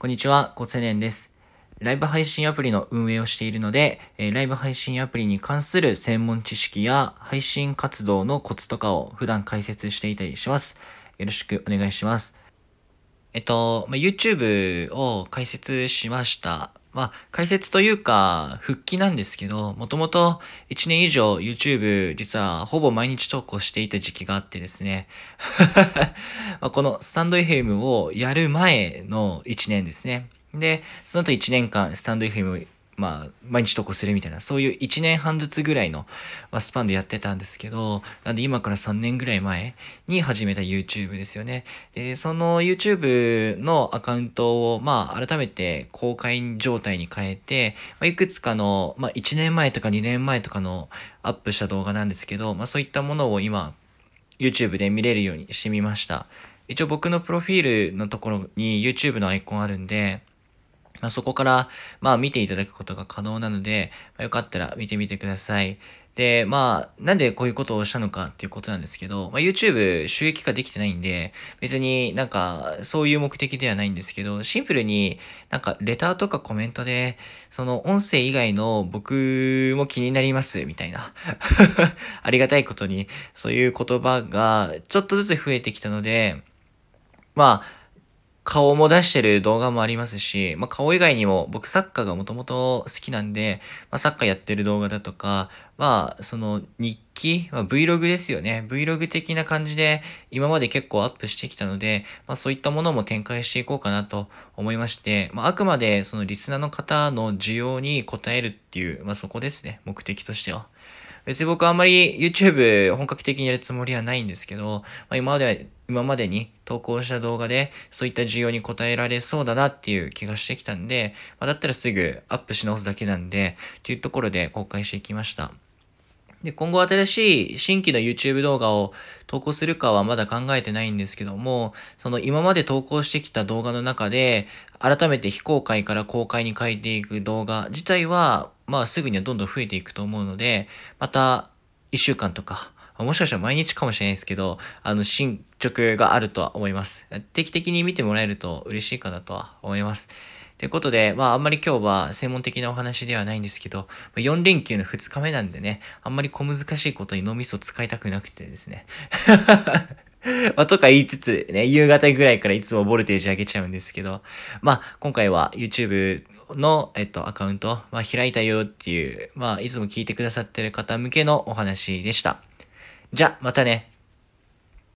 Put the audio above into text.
こんにちは、コセネンです。ライブ配信アプリの運営をしているので、えライブ配信アプリに関する専門知識や配信活動のコツとかを普段解説していたりします。よろしくお願いします。えっと、ま YouTube を解説しました。まあ、解説というか、復帰なんですけど、もともと1年以上 YouTube 実はほぼ毎日投稿していた時期があってですね。まこのスタンド FM をやる前の1年ですね。で、その後1年間スタンド FM まあ、毎日投稿するみたいな、そういう1年半ずつぐらいの、ま、スパンでやってたんですけど、なんで今から3年ぐらい前に始めた YouTube ですよね。で、その YouTube のアカウントを、まあ、改めて公開状態に変えて、まあ、いくつかの、まあ、1年前とか2年前とかのアップした動画なんですけど、まあ、そういったものを今、YouTube で見れるようにしてみました。一応僕のプロフィールのところに YouTube のアイコンあるんで、まあ、そこから、まあ、見ていただくことが可能なので、まあ、よかったら見てみてください。で、まあ、なんでこういうことをしたのかっていうことなんですけど、まあ、YouTube 収益化できてないんで、別になんかそういう目的ではないんですけど、シンプルになんかレターとかコメントで、その音声以外の僕も気になりますみたいな。ありがたいことに、そういう言葉がちょっとずつ増えてきたので、まあ、顔も出してる動画もありますし、まあ、顔以外にも僕サッカーがもともと好きなんで、まあ、サッカーやってる動画だとか、まあ、その日記、まあ、Vlog ですよね。Vlog 的な感じで今まで結構アップしてきたので、まあ、そういったものも展開していこうかなと思いまして、まあ、あくまでそのリスナーの方の需要に応えるっていう、まあ、そこですね。目的としては。別に僕はあんまり YouTube 本格的にやるつもりはないんですけど、まあ、今までは、今までに投稿した動画でそういった需要に応えられそうだなっていう気がしてきたんで、まあ、だったらすぐアップし直すだけなんで、というところで公開していきました。で、今後新しい新規の YouTube 動画を投稿するかはまだ考えてないんですけども、その今まで投稿してきた動画の中で、改めて非公開から公開に変えていく動画自体は、まあすぐにはどんどん増えていくと思うので、また1週間とか、もしかしたら毎日かもしれないですけど、あの、進捗があるとは思います。定期的に見てもらえると嬉しいかなとは思います。ということで、まああんまり今日は専門的なお話ではないんですけど、4連休の2日目なんでね、あんまり小難しいことに脳みそ使いたくなくてですね。まあ、とか言いつつ、ね、夕方ぐらいからいつもボルテージ上げちゃうんですけど、まあ、今回は YouTube の、えっと、アカウント、まあ、開いたよっていう、まあ、いつも聞いてくださってる方向けのお話でした。じゃ、またね。